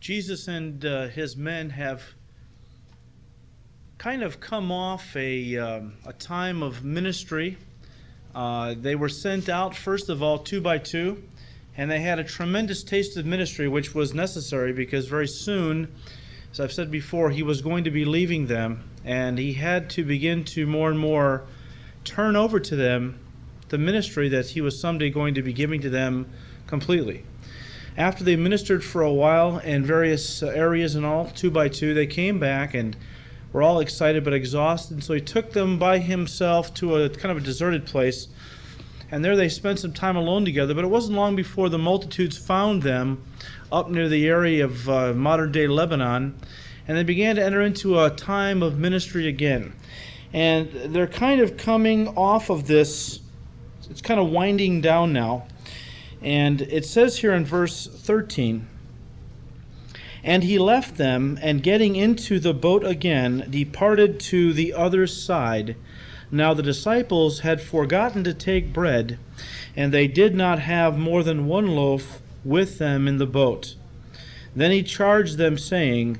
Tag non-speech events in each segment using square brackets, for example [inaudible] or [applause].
Jesus and uh, his men have kind of come off a, um, a time of ministry. Uh, they were sent out, first of all, two by two, and they had a tremendous taste of ministry, which was necessary because very soon, as I've said before, he was going to be leaving them, and he had to begin to more and more turn over to them the ministry that he was someday going to be giving to them completely. After they ministered for a while in various areas and all, two by two, they came back and were all excited but exhausted. So he took them by himself to a kind of a deserted place. And there they spent some time alone together. But it wasn't long before the multitudes found them up near the area of uh, modern day Lebanon. And they began to enter into a time of ministry again. And they're kind of coming off of this, it's kind of winding down now. And it says here in verse 13 And he left them, and getting into the boat again, departed to the other side. Now the disciples had forgotten to take bread, and they did not have more than one loaf with them in the boat. Then he charged them, saying,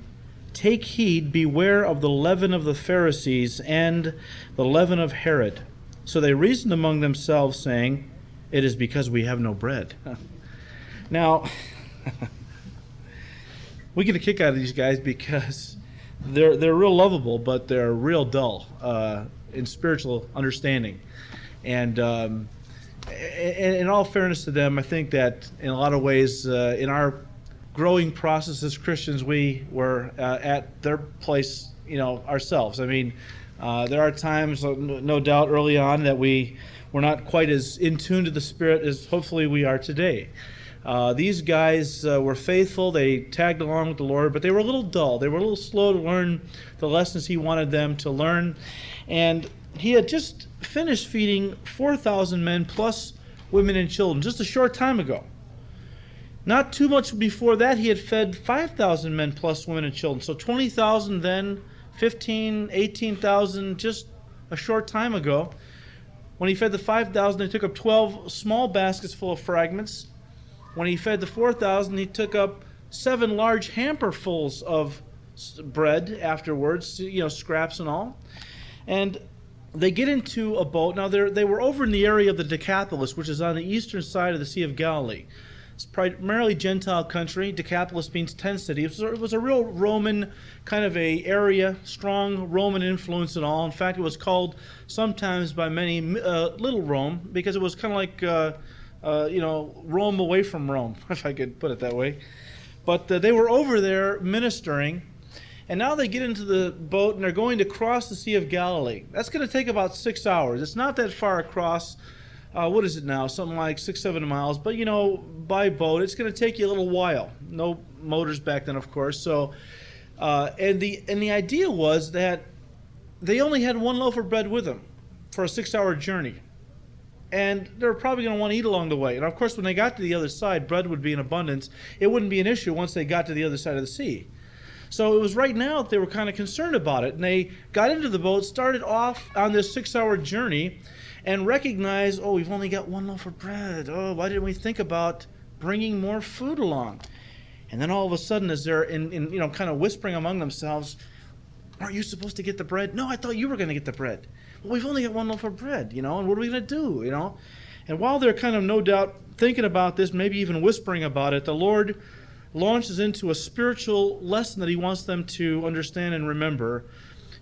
Take heed, beware of the leaven of the Pharisees and the leaven of Herod. So they reasoned among themselves, saying, it is because we have no bread. [laughs] now, [laughs] we get a kick out of these guys because they're they're real lovable, but they're real dull uh, in spiritual understanding. And um, in, in, all fairness to them, I think that in a lot of ways, uh, in our growing process as Christians, we were uh, at their place, you know, ourselves. I mean, uh, there are times, no doubt, early on that we we're not quite as in tune to the Spirit as hopefully we are today. Uh, these guys uh, were faithful. They tagged along with the Lord, but they were a little dull. They were a little slow to learn the lessons He wanted them to learn. And He had just finished feeding 4,000 men plus women and children just a short time ago. Not too much before that, He had fed 5,000 men plus women and children. So 20,000 then, 15, 18,000 just a short time ago. When he fed the 5,000, he took up 12 small baskets full of fragments. When he fed the 4,000, he took up seven large hamperfuls of bread afterwards, you know, scraps and all. And they get into a boat. Now, they were over in the area of the Decapolis, which is on the eastern side of the Sea of Galilee. It's primarily Gentile country. Decapolis means ten cities. It was a real Roman kind of a area, strong Roman influence and all. In fact, it was called sometimes by many uh, Little Rome because it was kind of like uh, uh, you know Rome away from Rome, [laughs] if I could put it that way. But uh, they were over there ministering, and now they get into the boat and they're going to cross the Sea of Galilee. That's going to take about six hours. It's not that far across uh, what is it now? Something like six, seven miles. But you know, by boat, it's going to take you a little while. No motors back then, of course. So, uh, and the and the idea was that they only had one loaf of bread with them for a six-hour journey, and they're probably going to want to eat along the way. And of course, when they got to the other side, bread would be in abundance. It wouldn't be an issue once they got to the other side of the sea. So it was right now that they were kind of concerned about it, and they got into the boat, started off on this six-hour journey and recognize, oh, we've only got one loaf of bread. Oh, why didn't we think about bringing more food along? And then all of a sudden, as they're in, in you know, kind of whispering among themselves, aren't you supposed to get the bread? No, I thought you were going to get the bread. Well, we've only got one loaf of bread, you know, and what are we going to do, you know? And while they're kind of no doubt thinking about this, maybe even whispering about it, the Lord launches into a spiritual lesson that He wants them to understand and remember.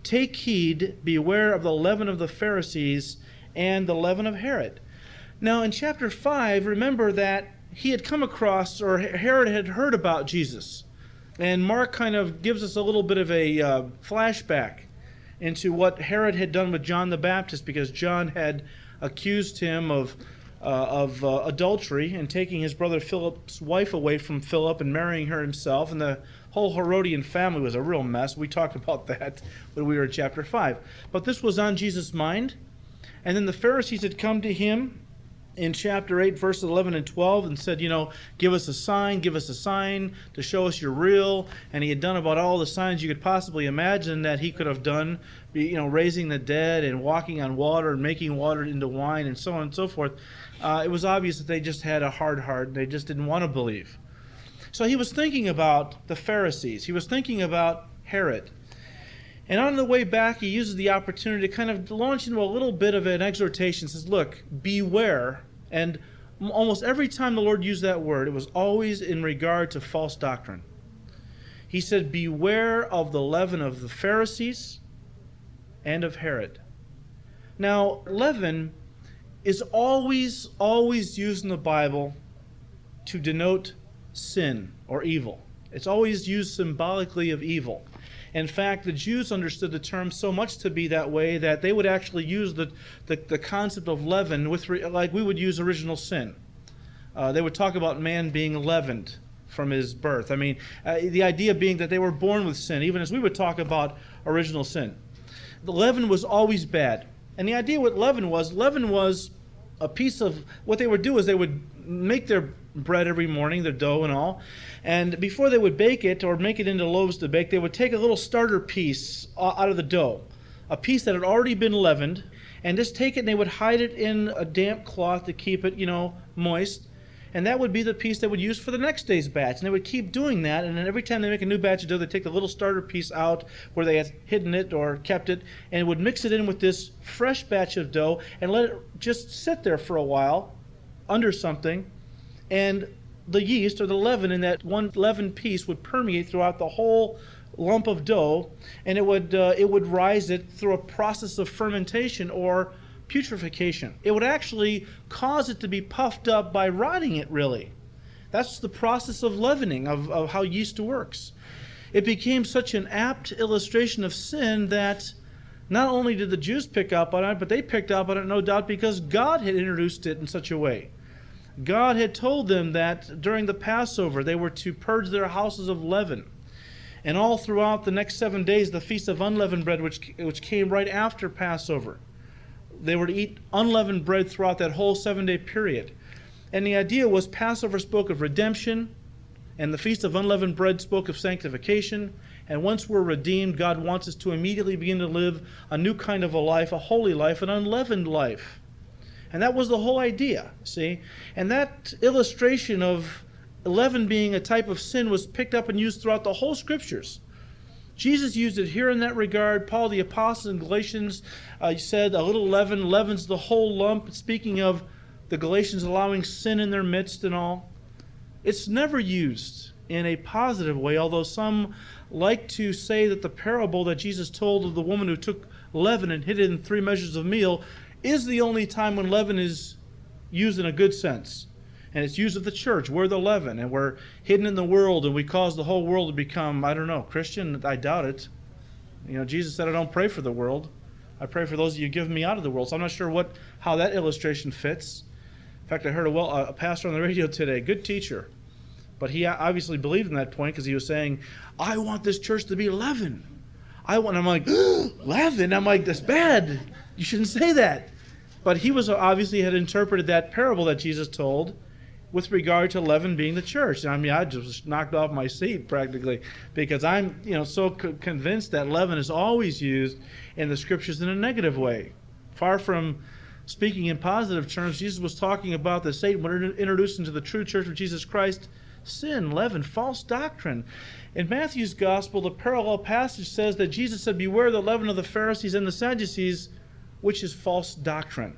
Take heed, beware of the leaven of the Pharisees and the leaven of Herod. Now, in chapter 5, remember that he had come across, or Herod had heard about Jesus. And Mark kind of gives us a little bit of a uh, flashback into what Herod had done with John the Baptist because John had accused him of, uh, of uh, adultery and taking his brother Philip's wife away from Philip and marrying her himself. And the whole Herodian family was a real mess. We talked about [laughs] that when we were in chapter 5. But this was on Jesus' mind. And then the Pharisees had come to him in chapter 8, verses 11 and 12, and said, You know, give us a sign, give us a sign to show us you're real. And he had done about all the signs you could possibly imagine that he could have done, you know, raising the dead and walking on water and making water into wine and so on and so forth. Uh, it was obvious that they just had a hard heart. And they just didn't want to believe. So he was thinking about the Pharisees, he was thinking about Herod. And on the way back, he uses the opportunity to kind of launch into a little bit of an exhortation. Says, Look, beware. And almost every time the Lord used that word, it was always in regard to false doctrine. He said, Beware of the leaven of the Pharisees and of Herod. Now, leaven is always, always used in the Bible to denote sin or evil. It's always used symbolically of evil. In fact, the Jews understood the term so much to be that way that they would actually use the, the, the concept of leaven with like we would use original sin. Uh, they would talk about man being leavened from his birth. I mean, uh, the idea being that they were born with sin, even as we would talk about original sin. The leaven was always bad. And the idea what leaven was, leaven was a piece of what they would do is they would make their bread every morning, their dough and all. And before they would bake it or make it into loaves to bake, they would take a little starter piece uh, out of the dough, a piece that had already been leavened, and just take it and they would hide it in a damp cloth to keep it, you know, moist and that would be the piece they would use for the next day's batch. And they would keep doing that, and then every time they make a new batch of dough, they take the little starter piece out where they had hidden it or kept it, and would mix it in with this fresh batch of dough and let it just sit there for a while under something, and the yeast or the leaven in that one leaven piece would permeate throughout the whole lump of dough, and it would uh, it would rise it through a process of fermentation or putrefaction. It would actually cause it to be puffed up by rotting it, really. That's the process of leavening, of, of how yeast works. It became such an apt illustration of sin that not only did the Jews pick up on it, but they picked up on it, no doubt, because God had introduced it in such a way. God had told them that during the Passover they were to purge their houses of leaven. And all throughout the next seven days, the Feast of Unleavened Bread, which, which came right after Passover, they were to eat unleavened bread throughout that whole seven day period. And the idea was Passover spoke of redemption, and the Feast of Unleavened Bread spoke of sanctification. And once we're redeemed, God wants us to immediately begin to live a new kind of a life, a holy life, an unleavened life. And that was the whole idea, see? And that illustration of leaven being a type of sin was picked up and used throughout the whole scriptures. Jesus used it here in that regard. Paul the Apostle in Galatians uh, said, A little leaven leavens the whole lump, speaking of the Galatians allowing sin in their midst and all. It's never used in a positive way, although some like to say that the parable that Jesus told of the woman who took leaven and hid it in three measures of meal is the only time when leaven is used in a good sense and it's used of the church. We're the leaven, and we're hidden in the world, and we cause the whole world to become, I don't know, Christian? I doubt it. You know, Jesus said, I don't pray for the world. I pray for those you give me out of the world. So I'm not sure what how that illustration fits. In fact, I heard a, well, a pastor on the radio today, good teacher, but he obviously believed in that point because he was saying, I want this church to be leaven. I want, I'm like, [gasps] leaven? I'm like, that's bad. You shouldn't say that. But he was obviously had interpreted that parable that Jesus told with regard to leaven being the church. I mean, I just knocked off my seat practically because I'm, you know, so co- convinced that leaven is always used in the scriptures in a negative way. Far from speaking in positive terms, Jesus was talking about that Satan would introduce into the true church of Jesus Christ sin, leaven, false doctrine. In Matthew's gospel, the parallel passage says that Jesus said, Beware the leaven of the Pharisees and the Sadducees, which is false doctrine.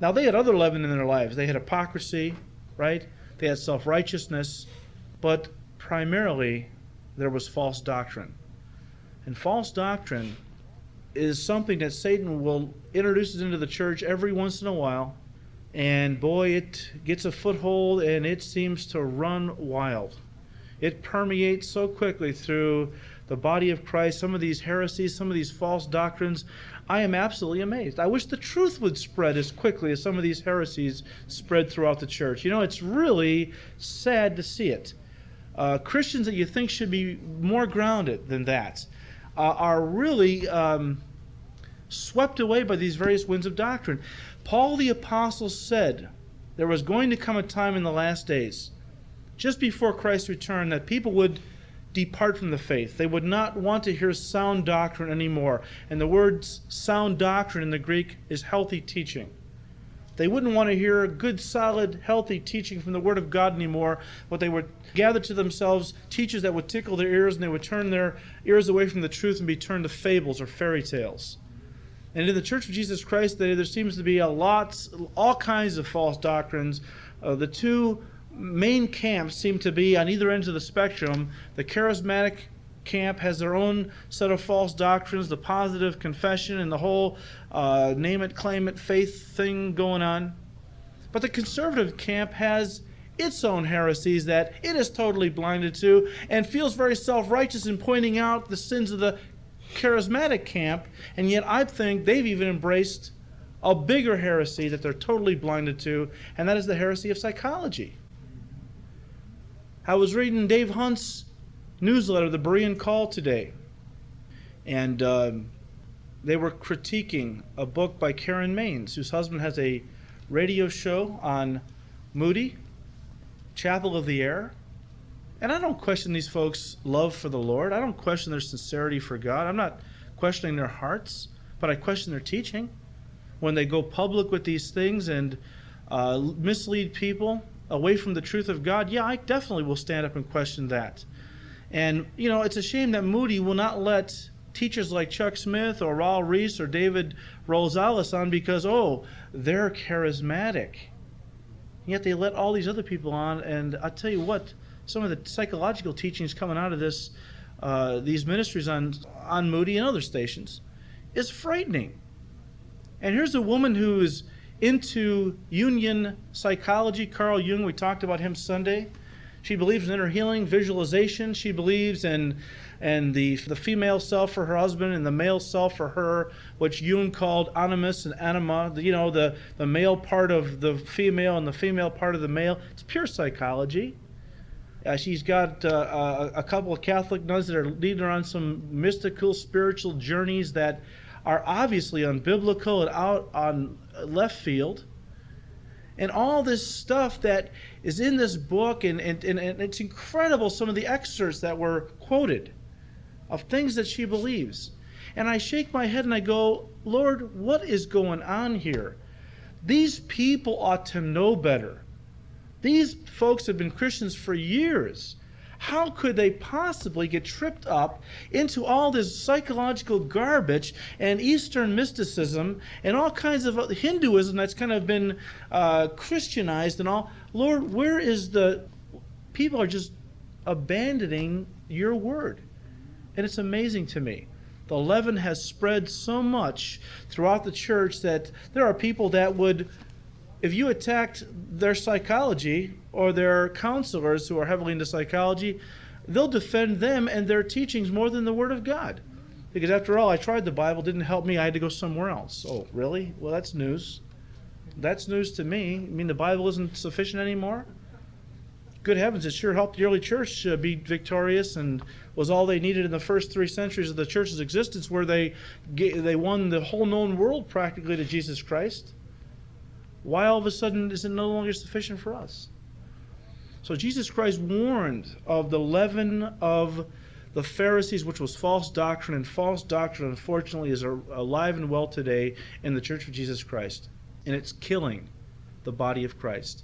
Now, they had other leaven in their lives. They had hypocrisy, right? They had self righteousness, but primarily there was false doctrine. And false doctrine is something that Satan will introduce into the church every once in a while. And boy, it gets a foothold and it seems to run wild. It permeates so quickly through the body of Christ, some of these heresies, some of these false doctrines I am absolutely amazed. I wish the truth would spread as quickly as some of these heresies spread throughout the church. You know, it's really sad to see it. Uh, Christians that you think should be more grounded than that uh, are really um, swept away by these various winds of doctrine. Paul the Apostle said there was going to come a time in the last days, just before Christ's return, that people would depart from the faith. They would not want to hear sound doctrine anymore. And the word sound doctrine in the Greek is healthy teaching. They wouldn't want to hear good, solid, healthy teaching from the Word of God anymore, but they would gather to themselves teachers that would tickle their ears and they would turn their ears away from the truth and be turned to fables or fairy tales. And in the Church of Jesus Christ, there, there seems to be a lot, all kinds of false doctrines. Uh, the two main camps seem to be on either ends of the spectrum. The charismatic camp has their own set of false doctrines, the positive confession, and the whole uh, name it, claim it faith thing going on. But the conservative camp has its own heresies that it is totally blinded to and feels very self righteous in pointing out the sins of the charismatic camp. And yet, I think they've even embraced a bigger heresy that they're totally blinded to, and that is the heresy of psychology. I was reading Dave Hunt's newsletter, the Berean Call, today, and um, they were critiquing a book by Karen Mains, whose husband has a radio show on Moody, Chapel of the Air. And I don't question these folks' love for the Lord. I don't question their sincerity for God. I'm not questioning their hearts, but I question their teaching. When they go public with these things and uh, mislead people away from the truth of God, yeah, I definitely will stand up and question that. And, you know, it's a shame that Moody will not let teachers like Chuck Smith or Raul Ries or David Rosales on because, oh, they're charismatic. Yet they let all these other people on, and I'll tell you what, some of the psychological teachings coming out of this, uh, these ministries on, on Moody and other stations, is frightening. And here's a woman who is into Jungian psychology, Carl Jung, we talked about him Sunday. She believes in inner healing, visualization. She believes in and the, the female self for her husband and the male self for her, which Jung called animus and anima, you know, the, the male part of the female and the female part of the male. It's pure psychology. Uh, she's got uh, a, a, couple of Catholic nuns that are leading her on some mystical, spiritual journeys that are obviously unbiblical and out on left field and all this stuff that is in this book, and, and, and, it's incredible some of the excerpts that were quoted of things that she believes. And I shake my head and I go, Lord, what is going on here? These people ought to know better. These folks have been Christians for years. How could they possibly get tripped up into all this psychological garbage and Eastern mysticism and all kinds of Hinduism that's kind of been uh, Christianized and all? Lord, where is the. People are just abandoning your word. And it's amazing to me. The leaven has spread so much throughout the church that there are people that would if you attacked their psychology or their counselors who are heavily into psychology, they'll defend them and their teachings more than the Word of God. Because after all, I tried the Bible, didn't help me, I had to go somewhere else. Oh, really? Well, that's news. That's news to me. I mean, the Bible isn't sufficient anymore? Good heavens, it sure helped the early church uh, be victorious and was all they needed in the first three centuries of the church's existence, where they, they won the whole known world practically to Jesus Christ why all of a sudden is it no longer sufficient for us? So Jesus Christ warned of the leaven of the Pharisees, which was false doctrine, and false doctrine, unfortunately, is alive and well today in the Church of Jesus Christ, and it's killing the body of Christ.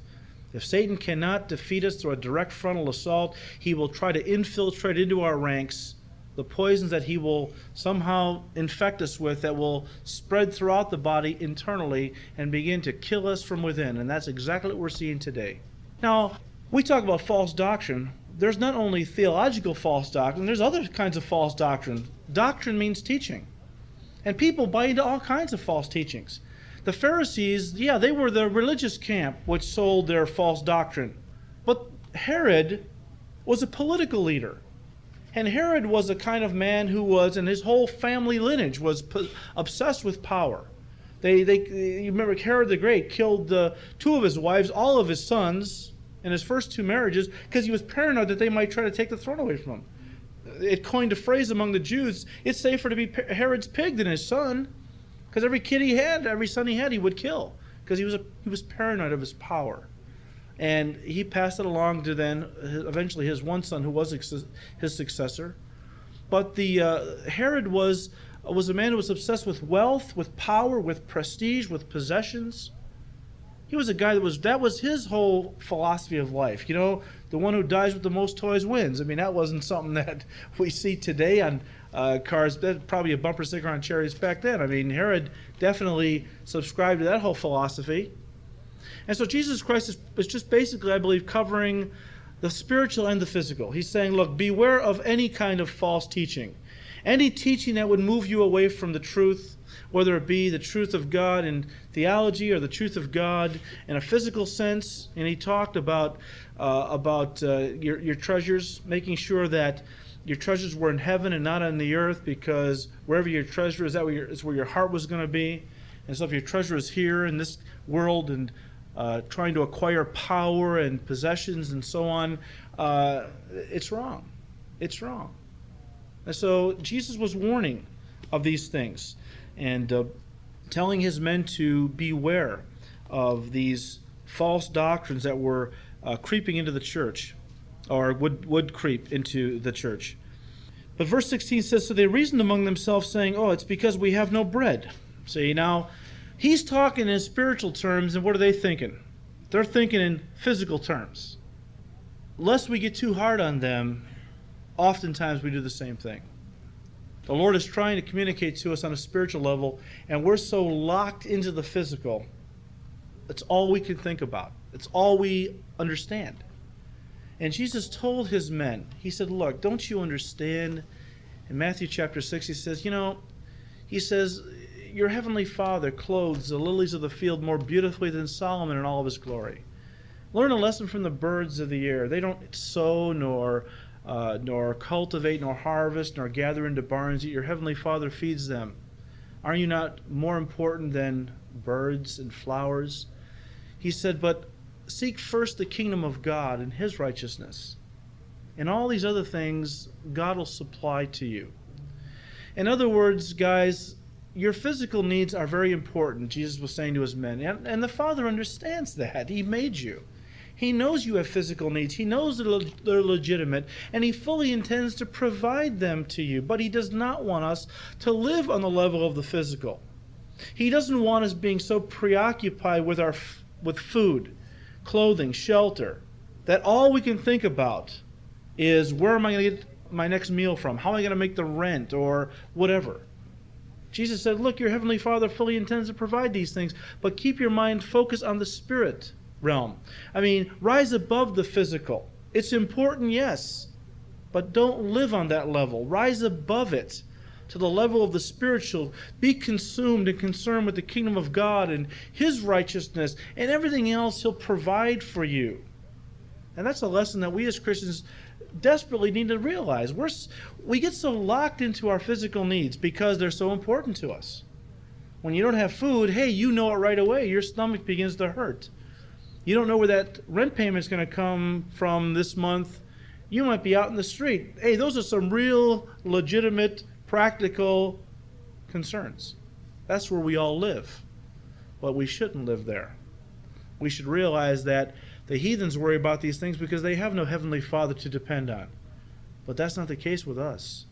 If Satan cannot defeat us through a direct frontal assault, he will try to infiltrate into our ranks the poisons that he will somehow infect us with that will spread throughout the body internally and begin to kill us from within. And that's exactly what we're seeing today. Now, we talk about false doctrine. There's not only theological false doctrine, there's other kinds of false doctrine. Doctrine means teaching. And people buy into all kinds of false teachings. The Pharisees, yeah, they were the religious camp which sold their false doctrine. But Herod was a political leader. And Herod was a kind of man who was, and his whole family lineage was obsessed with power. They, they, you remember Herod the Great killed the two of his wives, all of his sons, in his first two marriages because he was paranoid that they might try to take the throne away from him. It coined a phrase among the Jews: "It's safer to be Herod's pig than his son," because every kid he had, every son he had, he would kill because he was he was paranoid of his power and he passed it along to then eventually his one son, who was his successor. But the uh, Herod was was a man who was obsessed with wealth, with power, with prestige, with possessions. He was a guy that was that was his whole philosophy of life. You know, the one who dies with the most toys wins. I mean, that wasn't something [laughs] that we see today on uh, cars. That probably a bumper sticker on Cherries back then. I mean, Herod definitely subscribed to that whole philosophy. And so Jesus Christ is, is just basically, I believe, covering the spiritual and the physical. He's saying, look, beware of any kind of false teaching. Any teaching that would move you away from the truth, whether it be the truth of God in theology or the truth of God in a physical sense. And he talked about uh, about uh, your your treasures, making sure that your treasures were in heaven and not on the earth, because wherever your treasure is, that where your, is where your heart was going to be. And so, if your treasure is here in this world and uh, trying to acquire power and possessions and so on, uh, it's wrong. It's wrong. And so Jesus was warning of these things and uh, telling his men to beware of these false doctrines that were uh, creeping into the church or would, would creep into the church. But verse 16 says, So they reasoned among themselves, saying, Oh, it's because we have no bread. See, now, he's talking in spiritual terms, and what are they thinking? They're thinking in physical terms. Lest we get too hard on them, oftentimes we do the same thing. The Lord is trying to communicate to us on a spiritual level, and we're so locked into the physical. It's all we can think about, it's all we understand. And Jesus told his men, He said, Look, don't you understand? In Matthew chapter 6, He says, You know, He says, Your heavenly Father clothes the lilies of the field more beautifully than Solomon in all of his glory. Learn a lesson from the birds of the air. They don't sow nor uh, nor cultivate, nor harvest, nor gather into barns, yet your heavenly Father feeds them. Are you not more important than birds and flowers? He said, But seek first the kingdom of God and his righteousness. And all these other things God will supply to you. In other words, guys, your physical needs are very important, Jesus was saying to his men. And, and the Father understands that. He made you. He knows you have physical needs. He knows that they're legitimate, and He fully intends to provide them to you. But He does not want us to live on the level of the physical. He doesn't want us being so preoccupied with our with food, clothing, shelter, that all we can think about is where am I going to get my next meal from? How am I going to make the rent or whatever? Jesus said, Look, your heavenly Father fully intends to provide these things, but keep your mind focused on the Spirit realm. I mean, rise above the physical. It's important, yes, but don't live on that level. Rise above it to the level of the spiritual. Be consumed and concerned with the kingdom of God and His righteousness and everything else He'll provide for you. And that's a lesson that we as Christians desperately need to realize. We're, we get so locked into our physical needs because they're so important to us. When you don't have food, hey, you know it right away. Your stomach begins to hurt. You don't know where that rent payment is going to come from this month. You might be out in the street. Hey, those are some real legitimate, practical concerns. That's where we all live. But we shouldn't live there. We should realize that the heathens worry about these things because they have no heavenly Father to depend on. But that's not the case with us.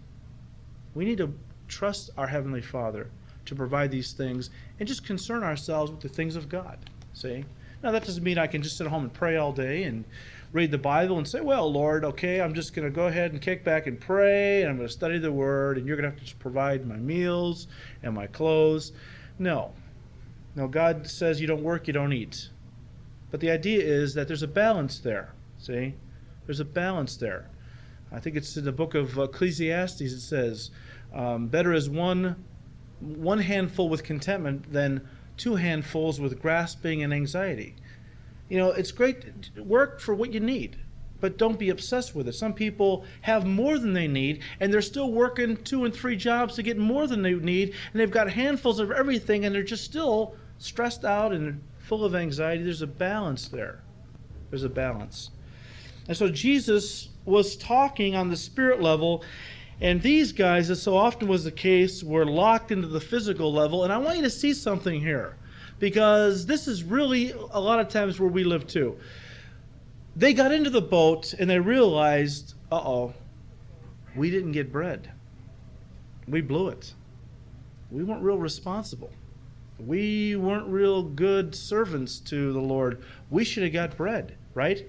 We need to trust our heavenly Father to provide these things and just concern ourselves with the things of God. See? Now, that doesn't mean I can just sit at home and pray all day and read the Bible and say, well, Lord, okay, I'm just going to go ahead and kick back and pray, and I'm going to study the Word, and you're going to have to just provide my meals and my clothes. No. No, God says you don't work, you don't eat. But the idea is that there's a balance there. See? There's a balance there. I think it's in the book of Ecclesiastes, it says, um, better is one, one handful with contentment than two handfuls with grasping and anxiety. You know, it's great work for what you need, but don't be obsessed with it. Some people have more than they need, and they're still working two and three jobs to get more than they need, and they've got handfuls of everything, and they're just still stressed out and full of anxiety. There's a balance there. There's a balance. And so Jesus was talking on the spirit level, and these guys, as so often was the case, were locked into the physical level. And I want you to see something here because this is really a lot of times where we live too. They got into the boat and they realized, uh oh, we didn't get bread. We blew it. We weren't real responsible. We weren't real good servants to the Lord. We should have got bread, right?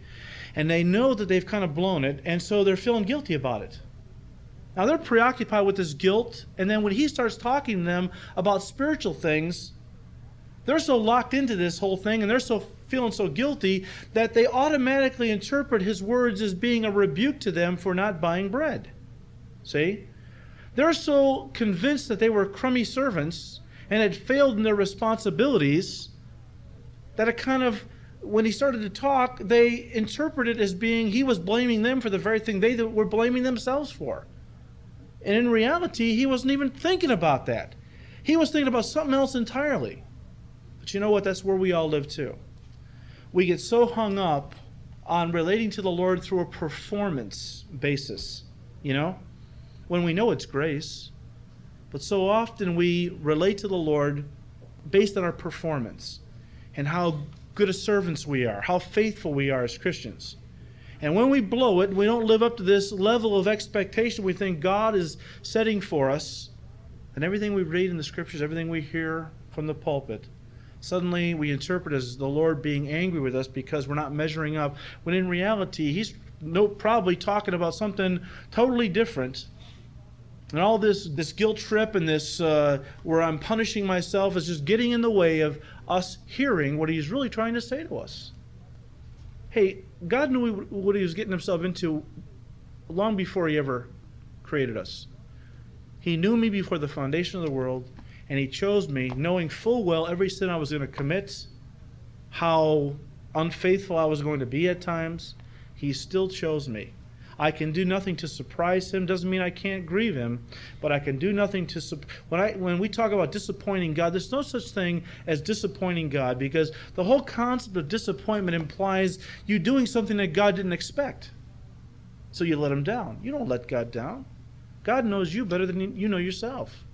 And they know that they've kind of blown it, and so they're feeling guilty about it. Now they're preoccupied with this guilt, and then when he starts talking to them about spiritual things, they're so locked into this whole thing and they're so feeling so guilty that they automatically interpret his words as being a rebuke to them for not buying bread. See? They're so convinced that they were crummy servants and had failed in their responsibilities that it kind of when he started to talk, they interpreted it as being he was blaming them for the very thing they were blaming themselves for. And in reality, he wasn't even thinking about that. He was thinking about something else entirely. But you know what? That's where we all live too. We get so hung up on relating to the Lord through a performance basis, you know, when we know it's grace. But so often we relate to the Lord based on our performance and how good as servants we are, how faithful we are as Christians. And when we blow it, we don't live up to this level of expectation we think God is setting for us, and everything we read in the scriptures, everything we hear from the pulpit, suddenly we interpret as the Lord being angry with us because we're not measuring up, when in reality, He's no, probably talking about something totally different. And all this, this guilt trip and this uh, where I'm punishing myself is just getting in the way of us hearing what He's really trying to say to us. Hey, God knew what He was getting Himself into long before He ever created us. He knew me before the foundation of the world and he chose me, knowing full well every sin I was going to commit, how unfaithful I was going to be at times. He still chose me. I can do nothing to surprise him. Doesn't mean I can't grieve him, but I can do nothing to. When I when we talk about disappointing God, there's no such thing as disappointing God because the whole concept of disappointment implies you doing something that God didn't expect. So you let him down. You don't let God down. God knows you better than you know yourself.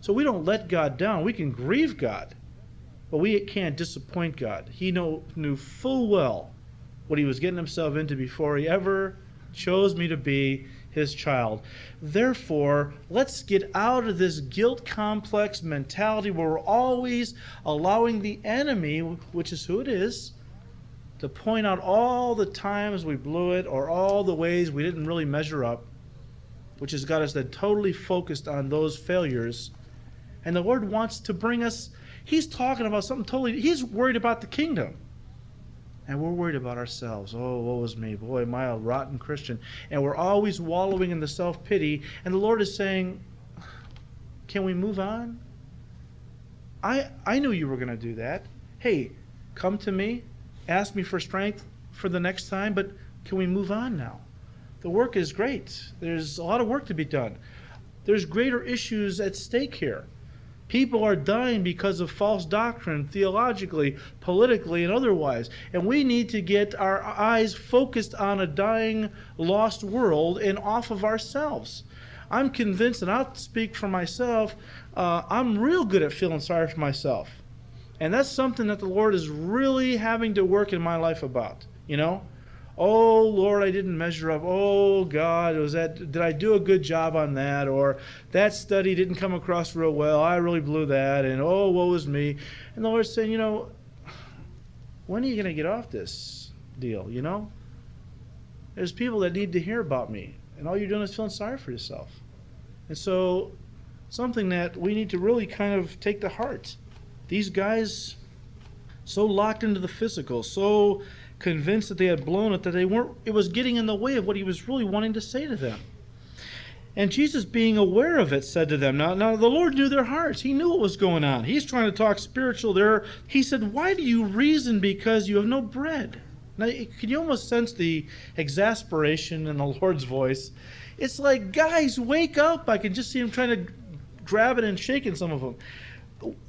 So we don't let God down. We can grieve God, but we can't disappoint God. He know, knew full well what he was getting himself into before he ever chose me to be his child. Therefore, let's get out of this guilt complex mentality where we're always allowing the enemy, which is who it is, to point out all the times we blew it or all the ways we didn't really measure up, which has got us then totally focused on those failures and the Lord wants to bring us, He's talking about something totally, He's worried about the kingdom. And we're worried about ourselves. Oh, what was me? Boy, am I a rotten Christian. And we're always wallowing in the self pity. And the Lord is saying, Can we move on? I, I knew you were going to do that. Hey, come to me, ask me for strength for the next time, but can we move on now? The work is great. There's a lot of work to be done. There's greater issues at stake here. People are dying because of false doctrine, theologically, politically, and otherwise. And we need to get our eyes focused on a dying, lost world and off of ourselves. I'm convinced, and I'll speak for myself, uh, I'm real good at feeling sorry for myself. And that's something that the Lord is really having to work in my life about, you know? Oh Lord, I didn't measure up. Oh God, was that did I do a good job on that? Or that study didn't come across real well. I really blew that, and oh, woe is me. And the Lord's saying, you know, when are you going to get off this deal? You know, there's people that need to hear about me, and all you're doing is feeling sorry for yourself. And so, something that we need to really kind of take to heart. These guys, so locked into the physical, so convinced that they had blown it, that they weren't, it was getting in the way of what he was really wanting to say to them. And Jesus, being aware of it, said to them, now, now the Lord knew their hearts. He knew what was going on. He's trying to talk spiritual there. He said, Why do you reason because you have no bread? Now, can you almost sense the exasperation in the [laughs] Lord's voice? It's like, guys, wake up. I can just see him trying to grab it and shake in some of them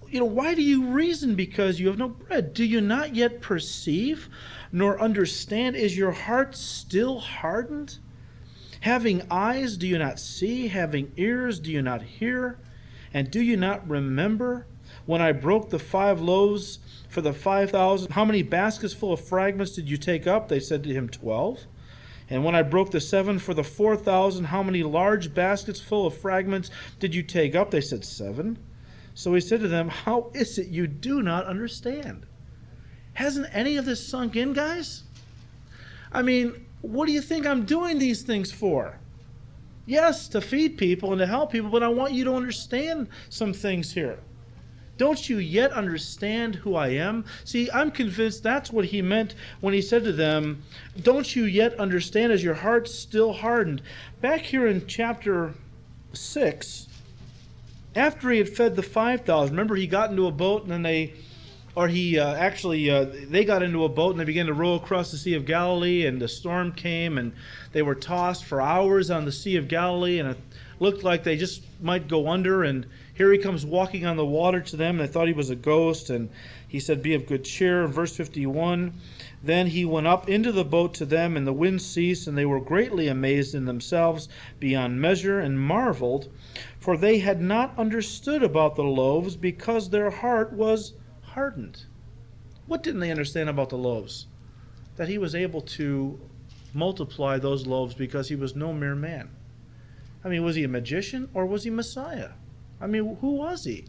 you know, why do you reason because you have no bread? Do you not yet perceive nor understand? Is your heart still hardened? Having eyes, do you not see? Having ears, do you not hear? And do you not remember when I broke the five loaves for the five thousand? How many baskets full of fragments did you take up? They said to him, Twelve. And when I broke the seven for the four thousand, how many large baskets full of fragments did you take up? They said, Seven. So he said to them, How is it you do not understand? Hasn't any of this sunk in, guys? I mean, what do you think I'm doing these things for? Yes, to feed people and to help people, but I want you to understand some things here. Don't you yet understand who I am? See, I'm convinced that's what he meant when he said to them, Don't you yet understand? Is your heart still hardened? Back here in chapter 6, after he had fed the 5,000, remember he got into a boat and then they or he uh, actually uh, they got into a boat and they began to row across the sea of galilee and the storm came and they were tossed for hours on the sea of galilee and it looked like they just might go under and here he comes walking on the water to them and they thought he was a ghost and he said be of good cheer. Verse 51 then he went up into the boat to them and the wind ceased and they were greatly amazed in themselves beyond measure and marveled for they had not understood about the loaves because their heart was hardened. What didn't they understand about the loaves? That he was able to multiply those loaves because he was no mere man. I mean, was he a magician or was he Messiah? I mean, who was he?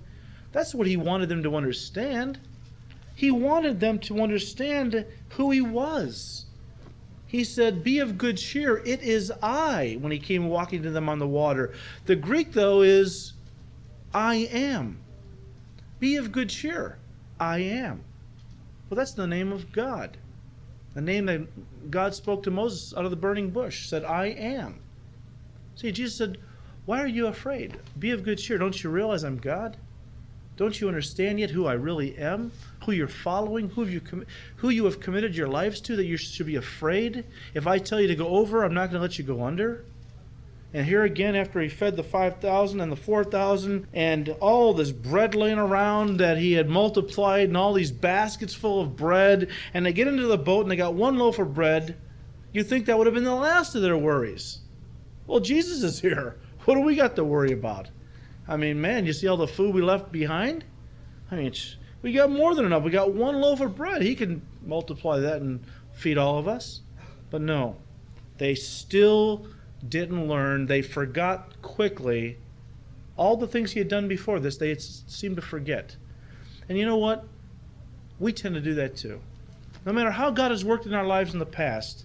That's what he wanted them to understand. He wanted them to understand who he was. He said, Be of good cheer. It is I, when he came walking to them on the water. The Greek, though, is I am. Be of good cheer. I am. Well, that's the name of God. The name that God spoke to Moses out of the burning bush said, I am. See, Jesus said, Why are you afraid? Be of good cheer. Don't you realize I'm God? Don't you understand yet who I really am? Who you're following? Who, you com- who you have committed your lives to that you should be afraid? If I tell you to go over, I'm not going to let you go under? And here again, after he fed the 5,000 and the 4,000, and all this bread laying around that he had multiplied, and all these baskets full of bread, and they get into the boat and they got one loaf of bread, you'd think that would have been the last of their worries. Well, Jesus is here. [laughs] What do we got to worry about? I mean, man, you see all the food we left behind? I mean, we got more than enough. We got one loaf of bread. He can multiply that and feed all of us. But no, they still didn't learn. They forgot quickly all the things he had done before this. They seemed to forget. And you know what? We tend to do that too. No matter how God has worked in our lives in the past,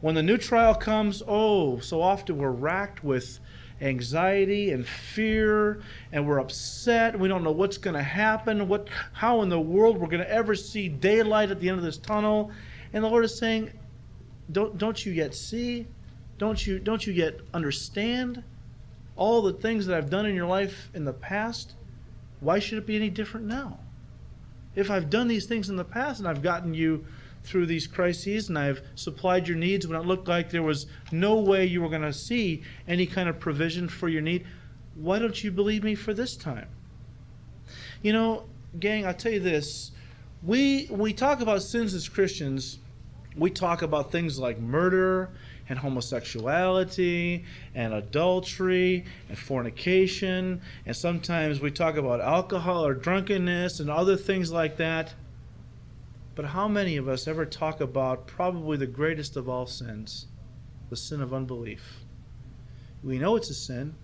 when the new trial comes, oh, so often we're racked with anxiety and fear and we're upset we don't know what's going to happen what how in the world we're going to ever see daylight at the end of this tunnel and the lord is saying don't don't you yet see don't you, don't you yet understand all the things that I've done in your life in the past? Why should it be any different now? If I've done these things in the past and I've gotten you through these crises and I've supplied your needs when it looked like there was no way you were going to see any kind of provision for your need, why don't you believe me for this time? You know, gang, I'll tell you this. We, we talk about sins as Christians, we talk about things like murder and homosexuality and adultery and fornication. And sometimes we talk about alcohol or drunkenness and other things like that. But how many of us ever talk about probably the greatest of all sins, the sin of unbelief? We know it's a sin,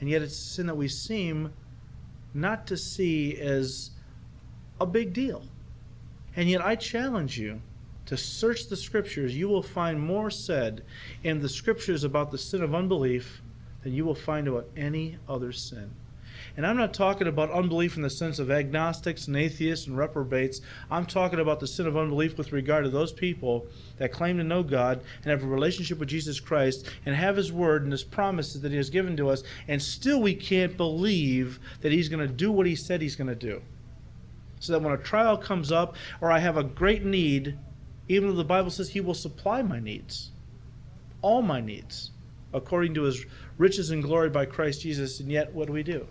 and yet it's a sin that we seem not to see as a big deal. And yet I challenge you to search the scriptures, you will find more said in the scriptures about the sin of unbelief than you will find about any other sin. And I'm not talking about unbelief in the sense of agnostics and atheists and reprobates. I'm talking about the sin of unbelief with regard to those people that claim to know God and have a relationship with Jesus Christ and have His Word and His promises that He has given to us, and still we can't believe that He's going to do what He said He's going to do. So that when a trial comes up or I have a great need, even though the Bible says He will supply my needs, all my needs, according to His riches and glory by Christ Jesus. And yet, what do we do?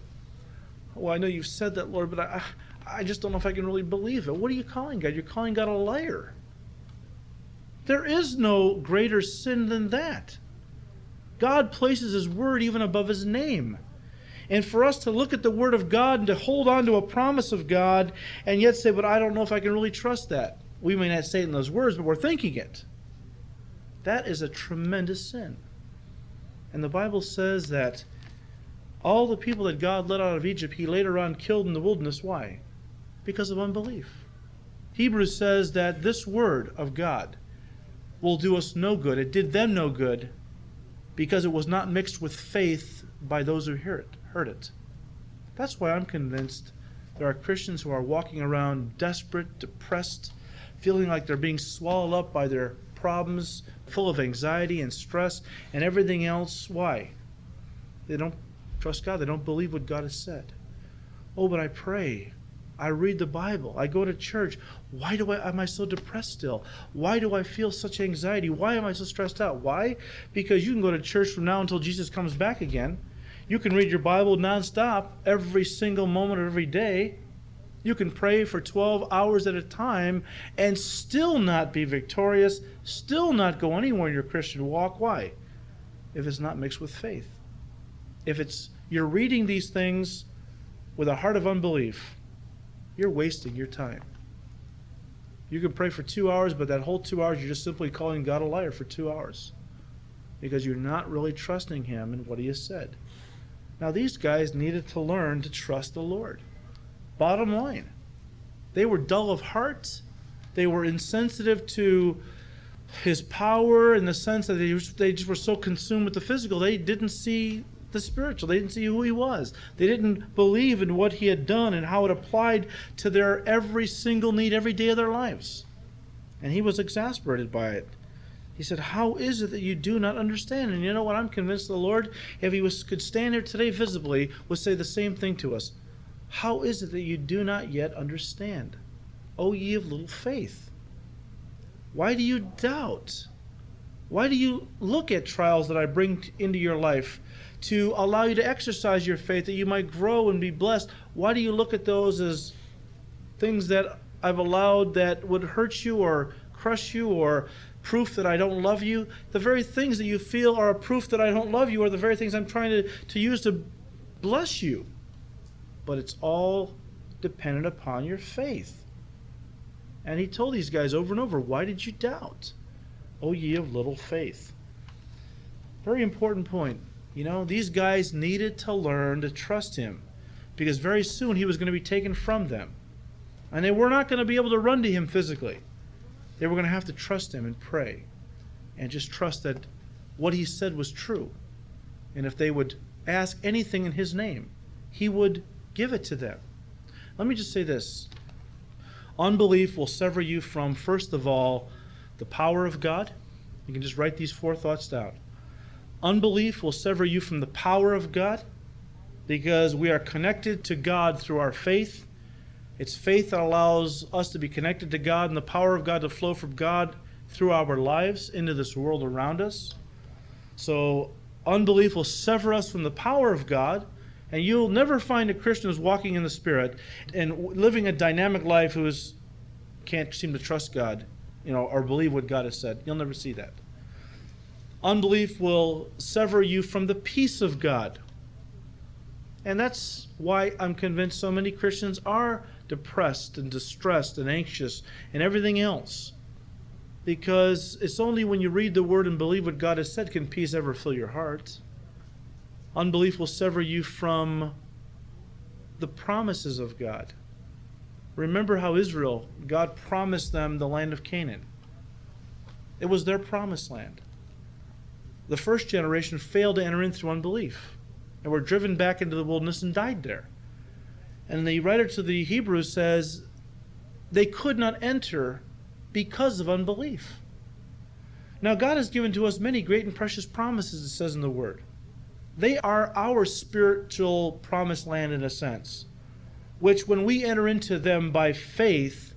Well, I know you've said that, Lord, but I, I just don't know if I can really believe it. What are you calling God? You're calling God a liar. There is no greater sin than that. God places His word even above His name. And for us to look at the Word of God and to hold on to a promise of God and yet say, but I don't know if I can really trust that we may not say it in those words, but we're thinking it. That is a tremendous sin. And the Bible says that All the people that God led out of Egypt, he later on killed in the wilderness. Why? Because of unbelief. Hebrews says that this word of God will do us no good. It did them no good because it was not mixed with faith by those who hear it, heard it. That's why I'm convinced there are Christians who are walking around desperate, depressed, feeling like they're being swallowed up by their problems, full of anxiety and stress and everything else. Why? They don't trust God. They don't believe what God has said. Oh, but I pray. I read the Bible. I go to church. Why do I am I so depressed still? Why do I feel such anxiety? Why am I so stressed out? Why? Because you can go to church from now until Jesus comes back again. You can read your Bible nonstop every single moment of every day. You can pray for 12 hours at a time and still not be victorious, still not go anywhere in your Christian walk. Why? If it's not mixed with faith. If it's you're reading these things with a heart of unbelief, you're wasting your time. You can pray for two hours, but that whole two hours you're just simply calling God a liar for two hours. Because you're not really trusting him in what he has said. Now these guys needed to learn to trust the Lord. Bottom line, they were dull of heart. They were insensitive to his power in the sense that they, they just were so consumed with the physical, they didn't see the spiritual. They didn't see who he was. They didn't believe in what he had done and how it applied to their every single need every day of their lives. And he was exasperated by it. He said, How is it that you do not understand? And you know what? I'm convinced the Lord, if he was, could stand here today visibly, would say the same thing to us. How is it that you do not yet understand? O ye of little faith. Why do you doubt? Why do you look at trials that I bring into your life to allow you to exercise your faith that you might grow and be blessed? Why do you look at those as things that I've allowed that would hurt you or crush you or proof that I don't love you? The very things that you feel are a proof that I don't love you are the very things I'm trying to, to use to bless you but it's all dependent upon your faith. And he told these guys over and over, Why did you doubt? O ye of little faith. Very important point. You know, these guys needed to learn to trust him because very soon he was going to be taken from them. And they were not going to be able to run to him physically. They were going to have to trust him and pray and just trust that what he said was true. And if they would ask anything in his name, he would Give it to them. Let me just say this unbelief will sever you from, first of all, the power of God. You can just write these four thoughts down. Unbelief will sever you from the power of God because we are connected to God through our faith. It's faith that allows us to be connected to God and the power of God to flow from God through our lives into this world around us. So, unbelief will sever us from the power of God and you'll never find a Christian who's walking in the Spirit and living a dynamic life who can't seem to trust God, you know, or believe what God has said. You'll never see that. Unbelief will sever you from the peace of God. And that's why I'm convinced so many Christians are depressed and distressed and anxious and everything else. Because it's only when you read the Word and believe what God has said can peace ever fill your heart. Unbelief will sever you from the promises of God. Remember how Israel, God promised them the land of Canaan. It was their promised land. The first generation failed to enter in through unbelief and were driven back into the wilderness and died there. And the writer to the Hebrews says they could not enter because of unbelief. Now, God has given to us many great and precious promises, it says in the Word. They are our spiritual promised land in a sense, which when we enter into them by faith,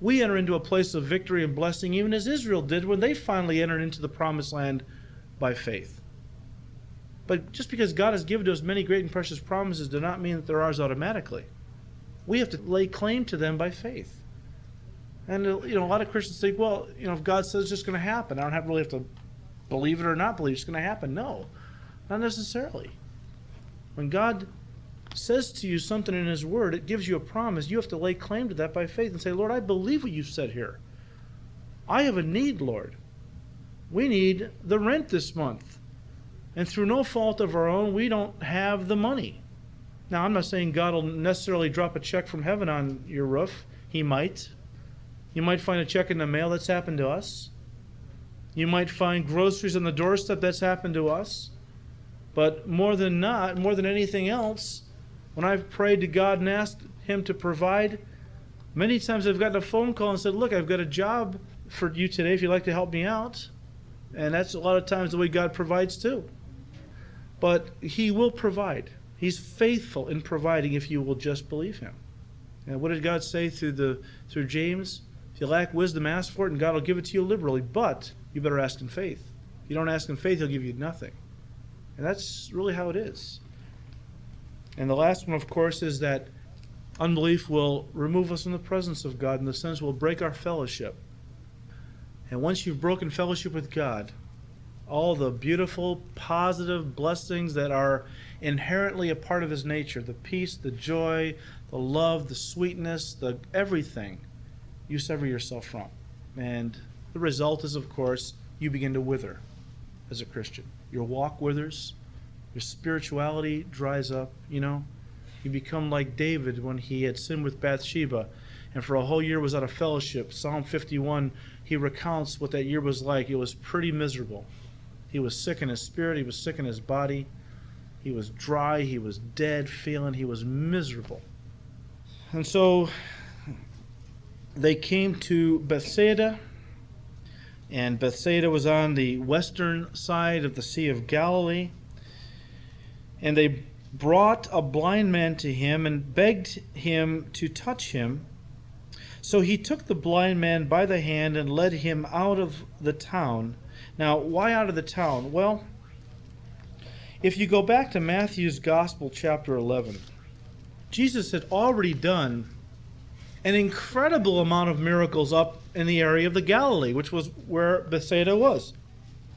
we enter into a place of victory and blessing, even as Israel did when they finally entered into the promised land by faith. But just because God has given us many great and precious promises does not mean that they're ours automatically. We have to lay claim to them by faith. And uh, you know, a lot of Christians think, well, you know, if God says it's just going to happen, I don't have really have to believe it or not believe it's going to happen. No, not necessarily. When God says to you something in His Word, it gives you a promise. You have to lay claim to that by faith and say, Lord, I believe what you've said here. I have a need, Lord. We need the rent this month. And through no fault of our own, we don't have the money. Now, I'm not saying God will necessarily drop a check from heaven on your roof. He might. You might find a check in the mail. That's happened to us. You might find groceries on the doorstep. That's happened to us. But more than not, more than anything else, when I've prayed to God and asked Him to provide, many times I've gotten a phone call and said, Look, I've got a job for you today if you'd like to help me out. And that's a lot of times the way God provides too. But He will provide. He's faithful in providing if you will just believe Him. And what did God say through the through James? If you lack wisdom, ask for it, and God will give it to you liberally. But you better ask in faith. If you don't ask in faith, He'll give you nothing. And that's really how it is. And the last one, of course, is that unbelief will remove us from the presence of God in the sense will break our fellowship. And once you've broken fellowship with God, all the beautiful, positive blessings that are inherently a part of His nature the peace, the joy, the love, the sweetness, the everything you sever yourself from. And the result is, of course, you begin to wither as a Christian. Your walk withers, your spirituality dries up, you know. You become like David when he had sinned with Bathsheba and for a whole year was out of fellowship. Psalm 51, he recounts what that year was like. It was pretty miserable. He was sick in his spirit, he was sick in his body. He was dry, he was dead, feeling he was miserable. And so they came to Bethsaida, and Bethsaida was on the western side of the Sea of Galilee. And they brought a blind man to him and begged him to touch him. So he took the blind man by the hand and led him out of the town. Now, why out of the town? Well, if you go back to Matthew's Gospel, chapter 11, Jesus had already done an incredible amount of miracles up in the area of the Galilee, which was where Bethsaida was.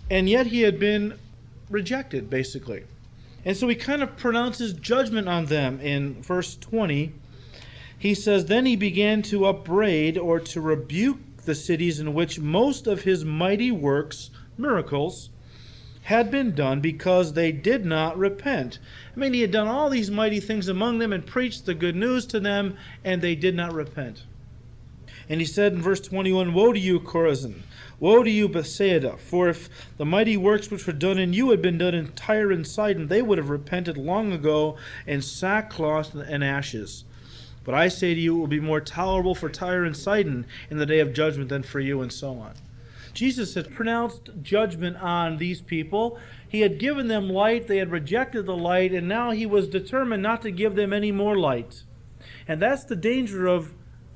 And yet he had been rejected, basically. And so he kind of pronounces judgment on them in verse 20. He says, Then he began to upbraid or to rebuke the cities in which most of his mighty works, miracles, had been done because they did not repent. I mean, he had done all these mighty things among them and preached the good news to them, and they did not repent. And he said in verse 21 Woe to you, Chorazin! Woe to you, Bethsaida! For if the mighty works which were done in you had been done in Tyre and Sidon, they would have repented long ago in sackcloth and ashes. But I say to you, it will be more tolerable for Tyre and Sidon in the day of judgment than for you, and so on. Jesus had pronounced judgment on these people. He had given them light, they had rejected the light, and now he was determined not to give them any more light. And that's the danger of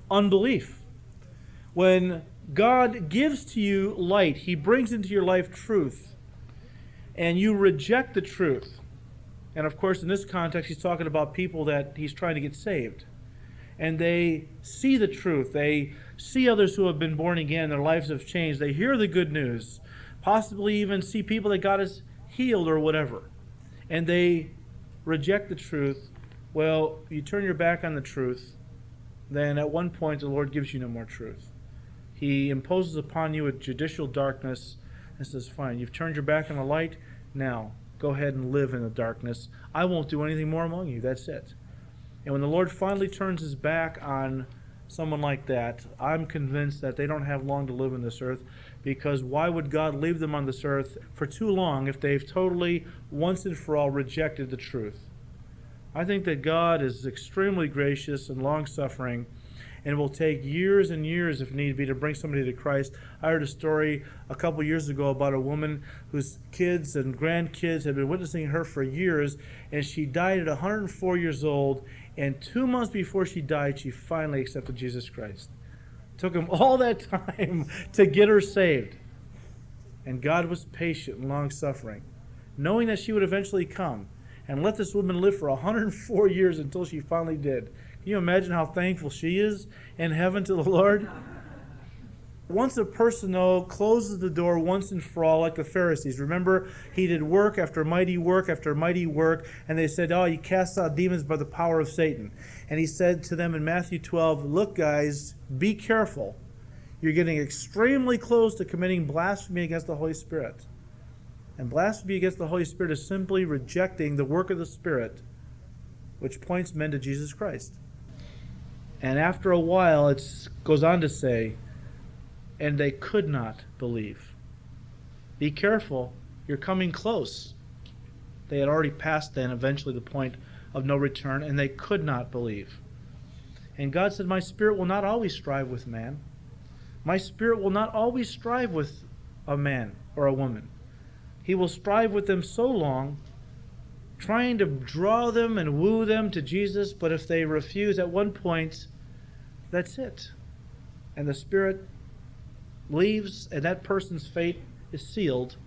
unbelief. When God gives to you light, He brings into your life truth, and you reject the truth. And of course, in this context, He's talking about people that He's trying to get saved. And they see the truth. They see others who have been born again, their lives have changed. They hear the good news, possibly even see people that God has healed or whatever. And they reject the truth. Well, you turn your back on the truth, then at one point the Lord gives you no more truth. He imposes upon you a judicial darkness and says, Fine, you've turned your back on the light. Now, go ahead and live in the darkness. I won't do anything more among you. That's it. And when the Lord finally turns his back on someone like that, I'm convinced that they don't have long to live in this earth because why would God leave them on this earth for too long if they've totally, once and for all, rejected the truth? I think that God is extremely gracious and long suffering and it will take years and years, if need be, to bring somebody to Christ. I heard a story a couple years ago about a woman whose kids and grandkids had been witnessing her for years, and she died at 104 years old. And two months before she died, she finally accepted Jesus Christ. Took him all that [laughs] time to get her saved. And God was patient and long suffering, knowing that she would eventually come and let this woman live for 104 years until she finally did. Can you imagine how thankful she is in heaven to the Lord? Once a person, though, closes the door once and for all, like the Pharisees, remember, he did work after mighty work after mighty work, and they said, Oh, you cast out demons by the power of Satan. And he said to them in Matthew 12, Look, guys, be careful. You're getting extremely close to committing blasphemy against the Holy Spirit. And blasphemy against the Holy Spirit is simply rejecting the work of the Spirit, which points men to Jesus Christ. And after a while, it goes on to say, and they could not believe. Be careful, you're coming close. They had already passed then, eventually, the point of no return, and they could not believe. And God said, My spirit will not always strive with man. My spirit will not always strive with a man or a woman. He will strive with them so long, trying to draw them and woo them to Jesus, but if they refuse at one point, that's it. And the Spirit leaves, and that person's fate is sealed.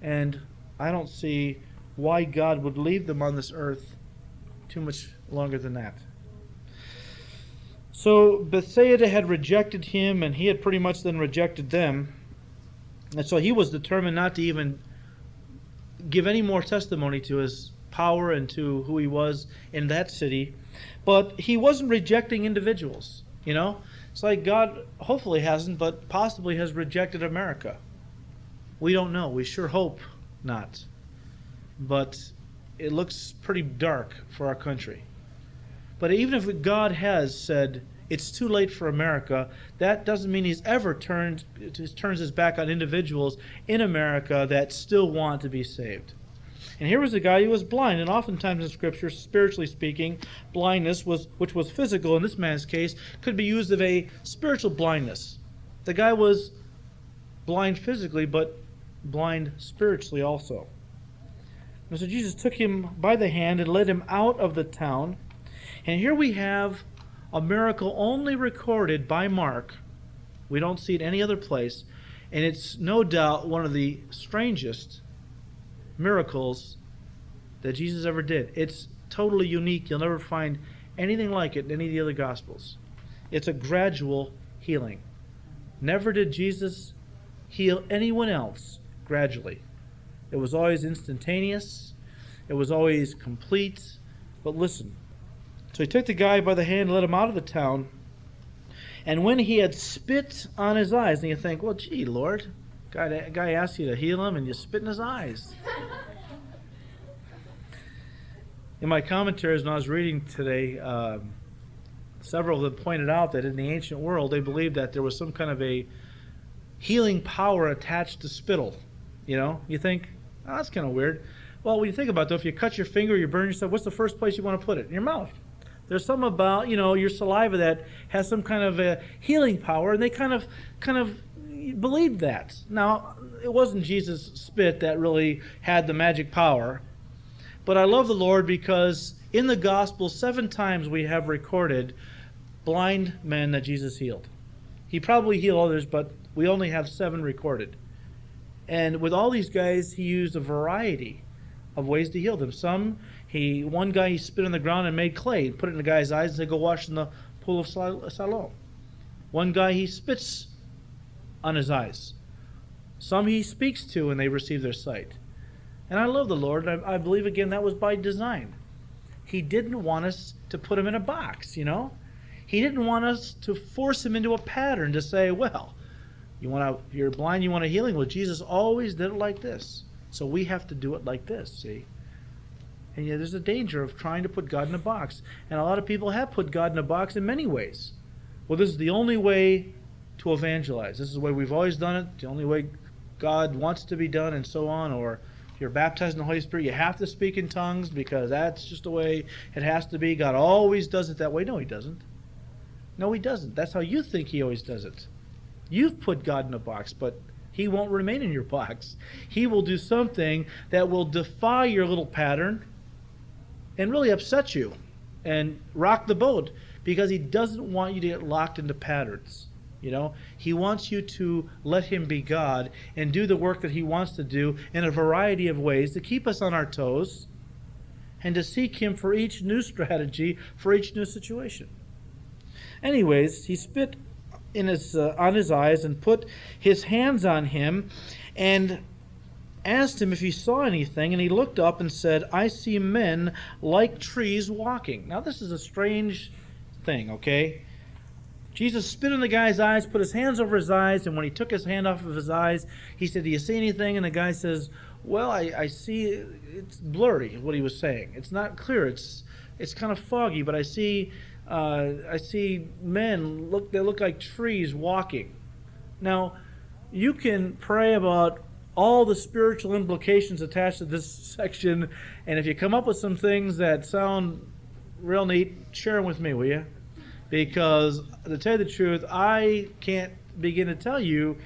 And I don't see why God would leave them on this earth too much longer than that. So Bethsaida had rejected him, and he had pretty much then rejected them. And so he was determined not to even give any more testimony to his power and to who he was in that city. But he wasn't rejecting individuals, you know? It's like God hopefully hasn't, but possibly has rejected America. We don't know. We sure hope not. But it looks pretty dark for our country. But even if God has said it's too late for America, that doesn't mean he's ever turned turns his back on individuals in America that still want to be saved. And here was a guy who was blind, and oftentimes in Scripture, spiritually speaking, blindness was which was physical in this man's case, could be used of a spiritual blindness. The guy was blind physically, but blind spiritually also. And so Jesus took him by the hand and led him out of the town. And here we have a miracle only recorded by Mark. We don't see it any other place. And it's no doubt one of the strangest miracles that Jesus ever did. It's totally unique. You'll never find anything like it in any of the other Gospels. It's a gradual healing. Never did Jesus heal anyone else gradually. It was always instantaneous, it was always complete. But listen. So he took the guy by the hand and led him out of the town. And when he had spit on his eyes, and you think, well, gee, Lord, guy, guy asked you to heal him and you spit in his eyes. [laughs] in my commentaries, when I was reading today, um, several of them pointed out that in the ancient world, they believed that there was some kind of a healing power attached to spittle. You know, you think, oh, that's kind of weird. Well, when you think about it, though, if you cut your finger, you burn yourself, what's the first place you want to put it? In your mouth. There's some about, you know, your saliva that has some kind of a healing power, and they kind of, kind of believed that. Now, it wasn't Jesus' spit that really had the magic power, but I love the Lord because in the gospel, seven times we have recorded blind men that Jesus healed. He probably healed others, but we only have seven recorded. And with all these guys, he used a variety of ways to heal them. Some, he one guy he spit on the ground and made clay, put it in the guy's eyes, and said, "Go wash in the pool of Siloam." One guy he spits on his eyes. Some he speaks to and they receive their sight. And I love the Lord, I, I believe again that was by design. He didn't want us to put him in a box, you know. He didn't want us to force him into a pattern to say, well, you want to, you're blind, you want a healing. Well, Jesus always did it like this. So we have to do it like this, see? And yet there's a danger of trying to put God in a box. And a lot of people have put God in a box in many ways. Well, this is the only way to evangelize. This is the way we've always done it, the only way God wants to be done, and so on. Or you're baptized in the Holy Spirit, you have to speak in tongues because that's just the way it has to be. God always does it that way. No, He doesn't. No, He doesn't. That's how you think He always does it. You've put God in a box, but He won't remain in your box. He will do something that will defy your little pattern and really upset you and rock the boat because He doesn't want you to get locked into patterns. You know, He wants you to let Him be God and do the work that He wants to do in a variety of ways to keep us on our toes and to seek Him for each new strategy, for each new situation. Anyways, he spit in his uh, on his eyes and put his hands on him and asked him if he saw anything and he looked up and said i see men like trees walking. Now this is a strange thing okay jesus spit in the guy's eyes put his hands over his eyes and when he took his hand off of his eyes he said do you see anything and the guy says Well, I, I see it's blurry what he was saying. It's not clear. It's it's kind of foggy, but I see uh, I see men look they look like trees walking. Now, you can pray about all the spiritual implications attached to this [laughs] section, and if you come up with some things that sound real neat, share them with me, will you? Because to tell you the truth, I can't begin to tell you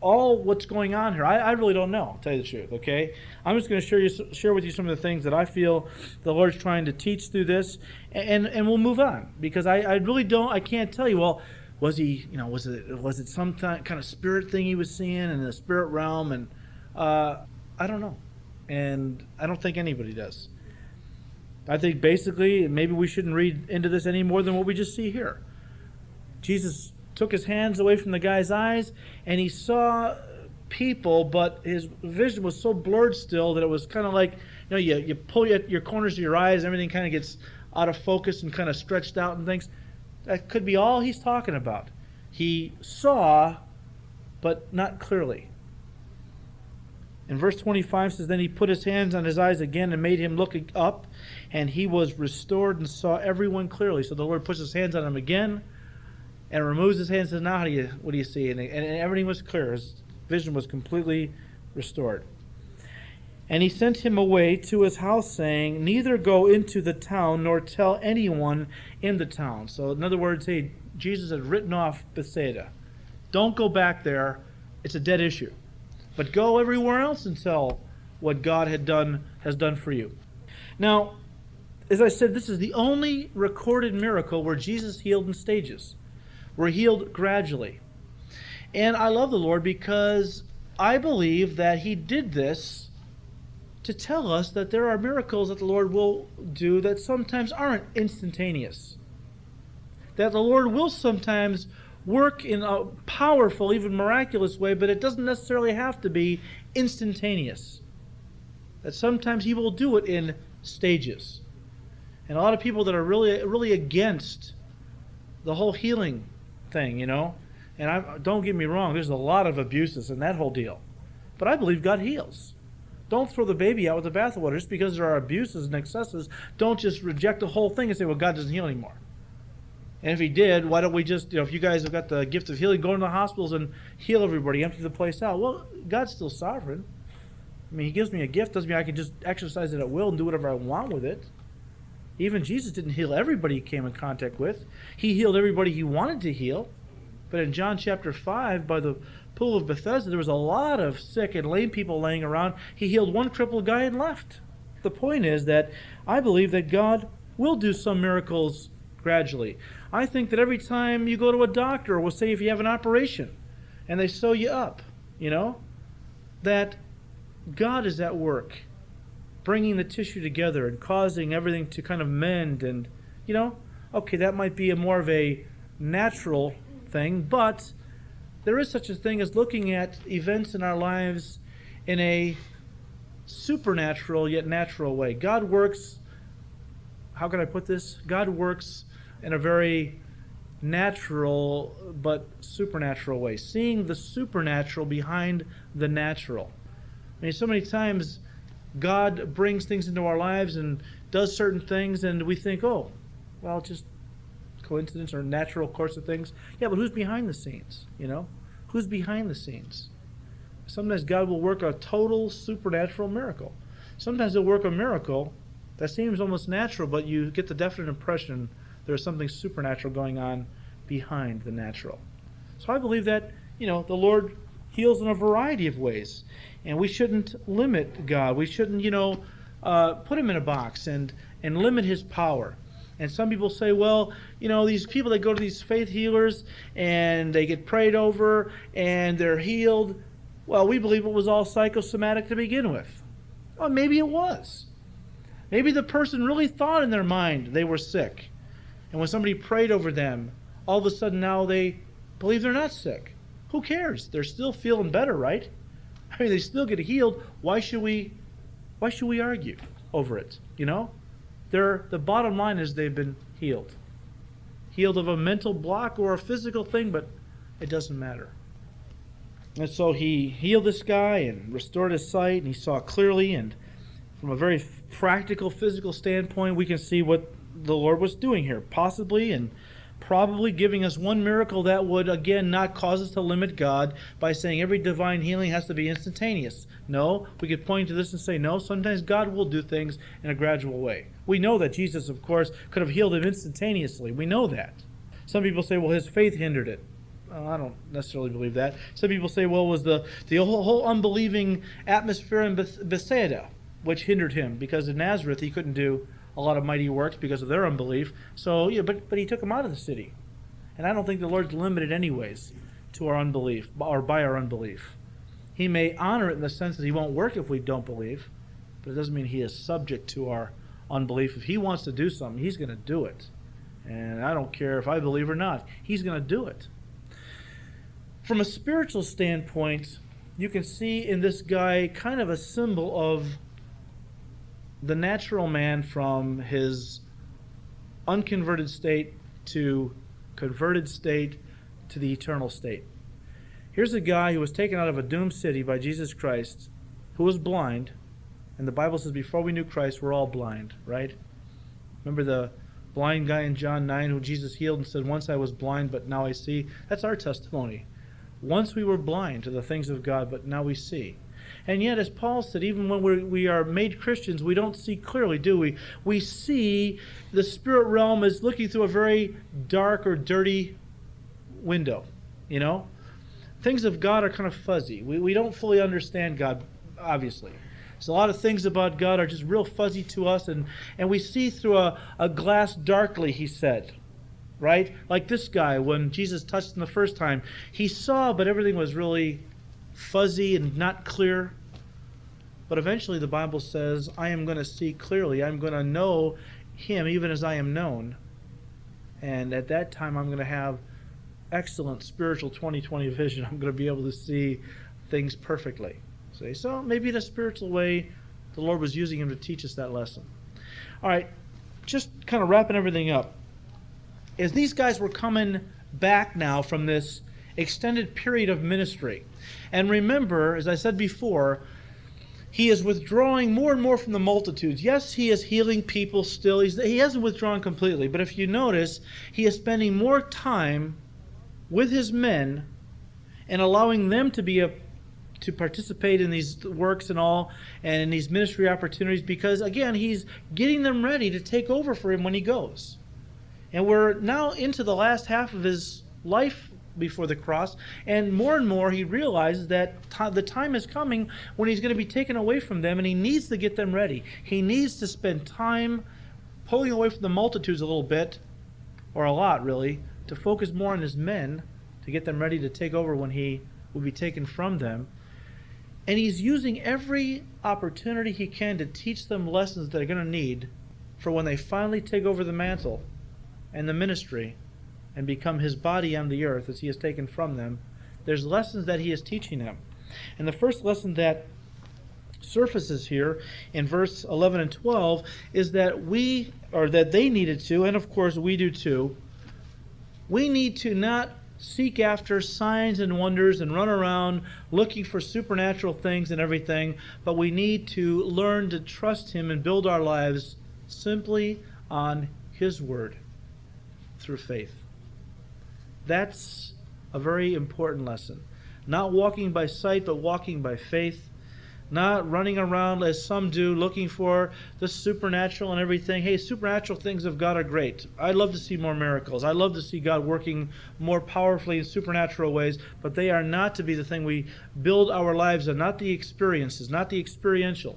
all what's going on here. I, I really don't know, to tell you the truth, okay? I'm just going to share, you, share with you some of the things that I feel the Lord's trying to teach through this, and, and we'll move on. Because I, I really don't, I can't tell you, well, was he, you know, was it, was it some kind of spirit thing he was seeing in the spirit realm? And uh, I don't know. And I don't think anybody does. I think basically, maybe we shouldn't read into this any more than what we just see here. Jesus took his hands away from the guy's eyes, and he saw people, but his vision was so blurred still that it was kind of like, you know, you, you pull your, your corners of your eyes, everything kind of gets out of focus and kind of stretched out and things. That could be all he's talking about. He saw, but not clearly. In verse 25 says, Then he put his hands on his eyes again and made him look up, and he was restored and saw everyone clearly. So the Lord puts his hands on him again and removes his hands and says, Now, do you, what do you see? And, and, and everything was clear. His vision was completely restored. And he sent him away to his house, saying, Neither go into the town nor tell anyone in the town. So, in other words, hey, Jesus had written off Bethsaida. Don't go back there. It's a dead issue. But go everywhere else and tell what God had done has done for you. Now, as I said, this is the only recorded miracle where Jesus healed in stages. We're healed gradually. And I love the Lord because I believe that He did this to tell us that there are miracles that the Lord will do that sometimes aren't instantaneous. That the Lord will sometimes work in a powerful, even miraculous way, but it doesn't necessarily have to be instantaneous. That sometimes He will do it in stages. And a lot of people that are really, really against the whole healing thing, you know. And I, don't get me wrong, there's a lot of abuses in that whole deal. But I believe God heals. Don't throw the baby out with the bathwater. Just because there are abuses and excesses, don't just reject the whole thing and say, well, God doesn't heal anymore. And if He did, why don't we just, you know, if you guys have got the gift of healing, go into the hospitals and heal everybody, empty the place out. Well, God's still sovereign. I mean, He gives me a gift, doesn't mean I can just exercise it at will and do whatever I want with it. Even Jesus didn't heal everybody he came in contact with. He healed everybody he wanted to heal. But in John chapter 5, by the pool of Bethesda, there was a lot of sick and lame people laying around. He healed one crippled guy and left. The point is that I believe that God will do some miracles gradually. I think that every time you go to a doctor, we'll say if you have an operation and they sew you up, you know, that God is at work bringing the tissue together and causing everything to kind of mend and, you know, okay, that might be a more of a natural thing, but there is such a thing as looking at events in our lives in a supernatural yet natural way. God works, how can I put this? God works in a very natural but supernatural way, seeing the supernatural behind the natural. I mean, so many times God brings things into our lives and does certain things, and we think, oh, well, just coincidence or natural course of things. Yeah, but who's behind the scenes? You know, who's behind the scenes? Sometimes God will work a total supernatural miracle. Sometimes He'll work a miracle that seems almost natural, but you get the definite impression there's something supernatural going on behind the natural. So I believe that, you know, the Lord heals in a variety of ways. And we shouldn't limit God. We shouldn't, you know, uh, put him in a box and, and limit his power. And some people say, well, you know, these people that go to these faith healers and they get prayed over and they're healed. Well, we believe it was all psychosomatic to begin with. Well, maybe it was. Maybe the person really thought in their mind they were sick. And when somebody prayed over them, all of a sudden now they believe they're not sick. Who cares? They're still feeling better, right? I mean, they still get healed. Why should we why should we argue over it? You know? They're, the bottom line is they've been healed. Healed of a mental block or a physical thing, but it doesn't matter. And so he healed this guy and restored his sight, and he saw clearly. And from a very practical, physical standpoint, we can see what the Lord was doing here, possibly and probably giving us one miracle that would, again, not cause us to limit God by saying every divine healing has to be instantaneous. No, we could point to this and say, no, sometimes God will do things in a gradual way. We know that Jesus, of course, could have healed him instantaneously. We know that. Some people say, well, his faith hindered it. I don't necessarily believe that. Some people say, well, it was the, the whole, whole unbelieving atmosphere in Bethsaida which hindered him because in Nazareth he couldn't do a lot of mighty works because of their unbelief. So, yeah, but, but he took them out of the city. And I don't think the Lord's limited, anyways, to our unbelief or by our unbelief. He may honor it in the sense that he won't work if we don't believe, but it doesn't mean he is subject to our unbelief. If he wants to do something, he's going to do it. And I don't care if I believe or not, he's going to do it. From a spiritual standpoint, you can see in this guy kind of a symbol of the natural man from his unconverted state to converted state to the eternal state. Here's a guy who was taken out of a doomed city by Jesus Christ, who was blind, and the Bible says before we knew Christ, we're all blind, right? Remember the blind guy in John 9 who Jesus healed and said, Once I was blind, but now I see? That's our testimony. Once we were blind to the things of God, but now we see. And yet, as Paul said, even when we're, we are made Christians, we don't see clearly, do we? We see the spirit realm as looking through a very dark or dirty window, you know? Things of God are kind of fuzzy. We, we don't fully understand God, obviously. So a lot of things about God are just real fuzzy to us, and, and we see through a, a glass darkly, he said. Right? Like this guy, when Jesus touched him the first time, he saw, but everything was really fuzzy and not clear. But eventually the Bible says, I am going to see clearly. I'm going to know him even as I am known. And at that time, I'm going to have excellent spiritual 2020 vision. I'm going to be able to see things perfectly. See? So maybe in a spiritual way, the Lord was using him to teach us that lesson. All right, just kind of wrapping everything up. As these guys were coming back now from this extended period of ministry, and remember, as I said before, he is withdrawing more and more from the multitudes. Yes, he is healing people still. He's, he hasn't withdrawn completely. But if you notice, he is spending more time with his men and allowing them to be a, to participate in these works and all and in these ministry opportunities because again he's getting them ready to take over for him when he goes and we're now into the last half of his life before the cross. And more and more, he realizes that t- the time is coming when he's going to be taken away from them, and he needs to get them ready. He needs to spend time pulling away from the multitudes a little bit, or a lot really, to focus more on his men to get them ready to take over when he will be taken from them. And he's using every opportunity he can to teach them lessons they're going to need for when they finally take over the mantle and the ministry and become his body on the earth as he has taken from them, there's lessons that he is teaching them. And the first lesson that surfaces here in verse 11 and 12 is that we, or that they needed to, and of course we do too, we need to not seek after signs and wonders and run around looking for supernatural things and everything, but we need to learn to trust Him and build our lives simply on His Word through faith. That's a very important lesson. Not walking by sight, but walking by faith. Not running around as some do, looking for the supernatural and everything. Hey, supernatural things of God are great. I'd love to see more miracles. I'd love to see God working more powerfully in supernatural ways, but they are not to be the thing we build our lives on, not the experiences, not the experiential.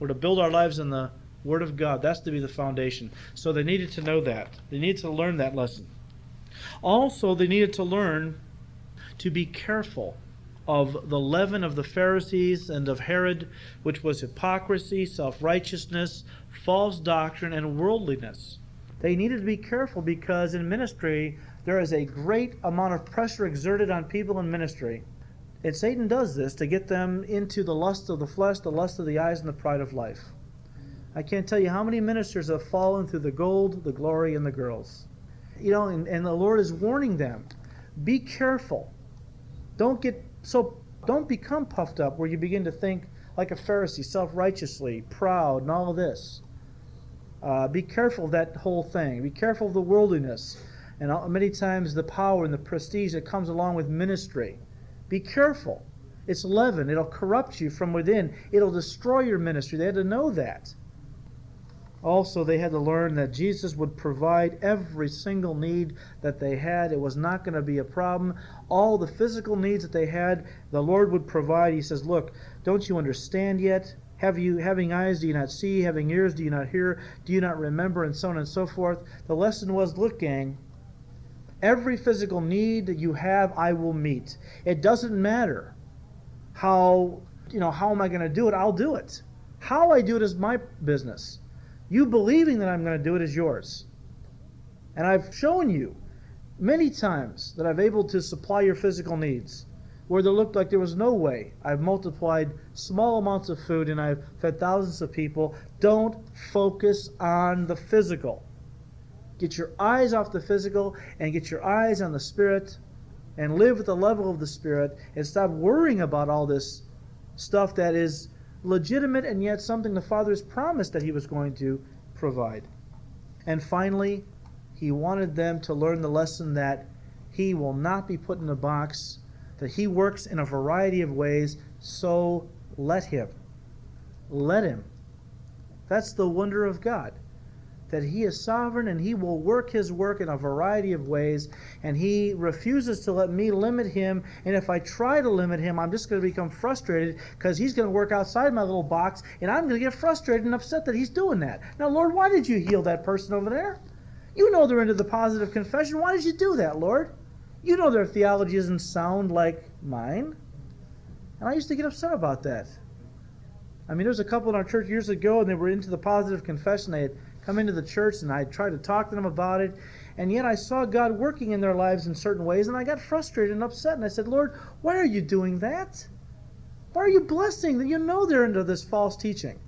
We're to build our lives on the Word of God. That's to be the foundation. So they needed to know that. They needed to learn that lesson. Also, they needed to learn to be careful of the leaven of the Pharisees and of Herod, which was hypocrisy, self righteousness, false doctrine, and worldliness. They needed to be careful because in ministry, there is a great amount of pressure exerted on people in ministry. And Satan does this to get them into the lust of the flesh, the lust of the eyes, and the pride of life. I can't tell you how many ministers have fallen through the gold, the glory, and the girls you know, and, and the Lord is warning them be careful. Don't get so don't become puffed up where you begin to think like a Pharisee, self righteously, proud, and all of this. Uh, be careful of that whole thing. Be careful of the worldliness and all, many times the power and the prestige that comes along with ministry. Be careful. It's leaven. It'll corrupt you from within. It'll destroy your ministry. They had to know that. Also, they had to learn that Jesus would provide every single need that they had. It was not going to be a problem. All the physical needs that they had, the Lord would provide. He says, Look, don't you understand yet? Have you having eyes do you not see? Having ears do you not hear? Do you not remember? And so on and so forth. The lesson was, look, gang, every physical need that you have, I will meet. It doesn't matter how you know how am I going to do it? I'll do it. How I do it is my business. You believing that I'm going to do it is yours. And I've shown you many times that I've able to supply your physical needs where there looked like there was no way. I've multiplied small amounts of food and I've fed thousands of people. Don't focus on the physical. Get your eyes off the physical and get your eyes on the spirit and live at the level of the spirit and stop worrying about all this stuff that is legitimate and yet something the Father has promised that He was going to provide. And finally, He wanted them to learn the lesson that He will not be put in a box, that He works in a variety of ways, so let Him. Let Him. That's the wonder of God that he is sovereign and he will work his work in a variety of ways and he refuses to let me limit him. And if i try to limit him i'm just going to become frustrated because he's going to work outside my little box and i'm going to get frustrated and upset that he's doing that. Now lord why did you heal that person over there? You know they're into the positive confession. Why did you do that lord? You know their theology doesn't sound like mine. And i used to get upset about that. I mean, there was a couple in our church years ago, and they were into the positive confession. They had come into the church and I tried to talk to them about it. And yet I saw God working in their lives in certain ways and I got frustrated and upset. And I said, Lord, why are you doing that? Why are you blessing that you know they're into this false teaching?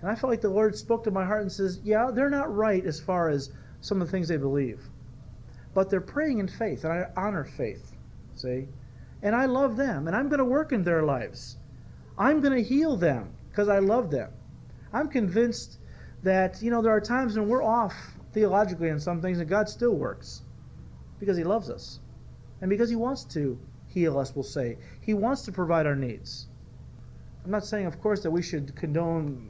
And I felt like the Lord spoke to my heart and says, Yeah, they're not right as far as some of the things they believe. But they're praying in faith, and I honor faith. See? And I love them, and I'm going to work in their lives. I'm going to heal them because I love them. I'm convinced that, you know, there are times when we're off theologically in some things and God still works because He loves us and because He wants to heal us, we'll say. He wants to provide our needs. I'm not saying, of course, that we should condone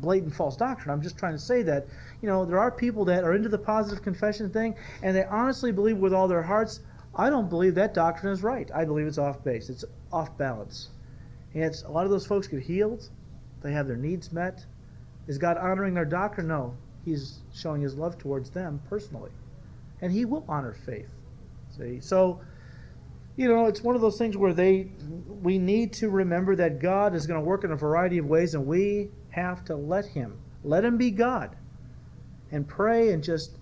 blatant false doctrine. I'm just trying to say that, you know, there are people that are into the positive confession thing and they honestly believe with all their hearts, I don't believe that doctrine is right. I believe it's off base, it's off balance. And it's, a lot of those folks get healed, they have their needs met, is God honoring their doctrine? No. He's showing his love towards them personally. And he will honor faith. See? So, you know, it's one of those things where they we need to remember that God is going to work in a variety of ways and we have to let him. Let him be God. And pray and just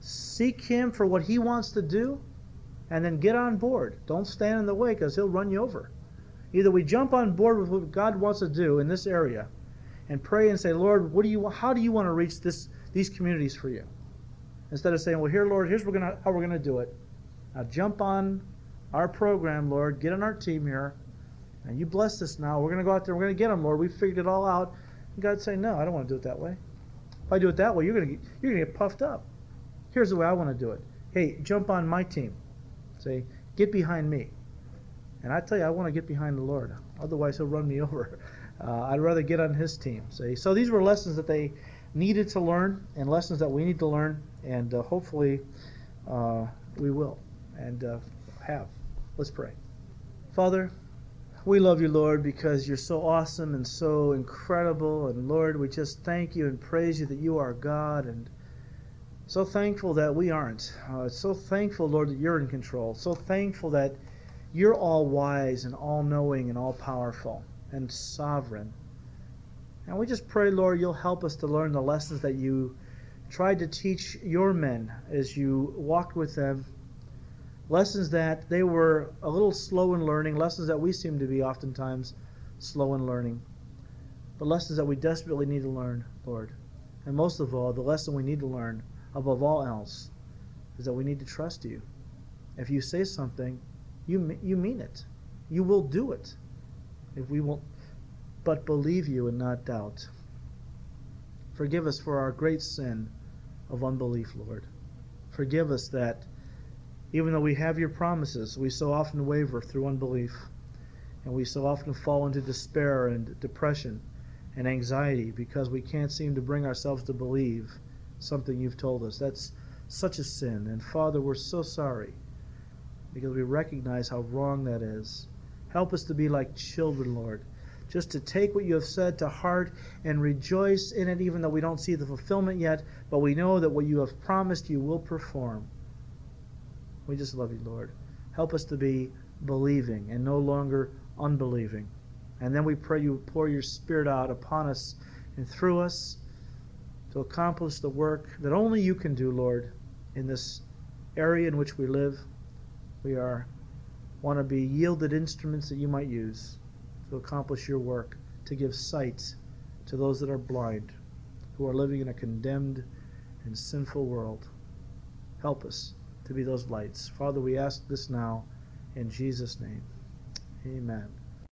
seek him for what he wants to do and then get on board. Don't stand in the way because he'll run you over. Either we jump on board with what God wants to do in this area and pray and say, Lord, what do you how do you want to reach this these communities for you? Instead of saying, Well, here, Lord, here's we're gonna, how we're gonna do it. Now jump on our program, Lord, get on our team here, and you bless us now. We're gonna go out there, we're gonna get them, Lord. We figured it all out. And God say, No, I don't want to do it that way. If I do it that way, you're gonna you're gonna get puffed up. Here's the way I want to do it. Hey, jump on my team. Say, get behind me. And I tell you, I want to get behind the Lord. Otherwise, he'll run me [laughs] over. Uh, I'd rather get on his team. See? So these were lessons that they needed to learn and lessons that we need to learn, and uh, hopefully uh, we will and uh, have. Let's pray. Father, we love you, Lord, because you're so awesome and so incredible. And Lord, we just thank you and praise you that you are God and so thankful that we aren't. Uh, so thankful, Lord, that you're in control. So thankful that you're all wise and all knowing and all powerful and sovereign. And we just pray, Lord, you'll help us to learn the lessons that you tried to teach your men as you walked with them. Lessons that they were a little slow in learning, lessons that we seem to be oftentimes slow in learning, but lessons that we desperately need to learn, Lord. And most of all, the lesson we need to learn, above all else, is that we need to trust you. If you say something, you, you mean it. you will do it if we will but believe you and not doubt. Forgive us for our great sin of unbelief, Lord. Forgive us that even though we have your promises, we so often waver through unbelief, and we so often fall into despair and depression and anxiety because we can't seem to bring ourselves to believe something you've told us. That's such a sin. And Father, we're so sorry because we recognize how wrong that is. Help us to be like children, Lord. Just to take what you have said to heart and rejoice in it, even though we don't see the fulfillment yet, but we know that what you have promised you will perform. We just love you, Lord. Help us to be believing and no longer unbelieving. And then we pray you pour your Spirit out upon us and through us to accomplish the work that only you can do, Lord, in this area in which we live. We are want to be yielded instruments that you might use to accomplish your work, to give sight to those that are blind, who are living in a condemned and sinful world. Help us to be those lights. Father, we ask this now in Jesus' name. Amen.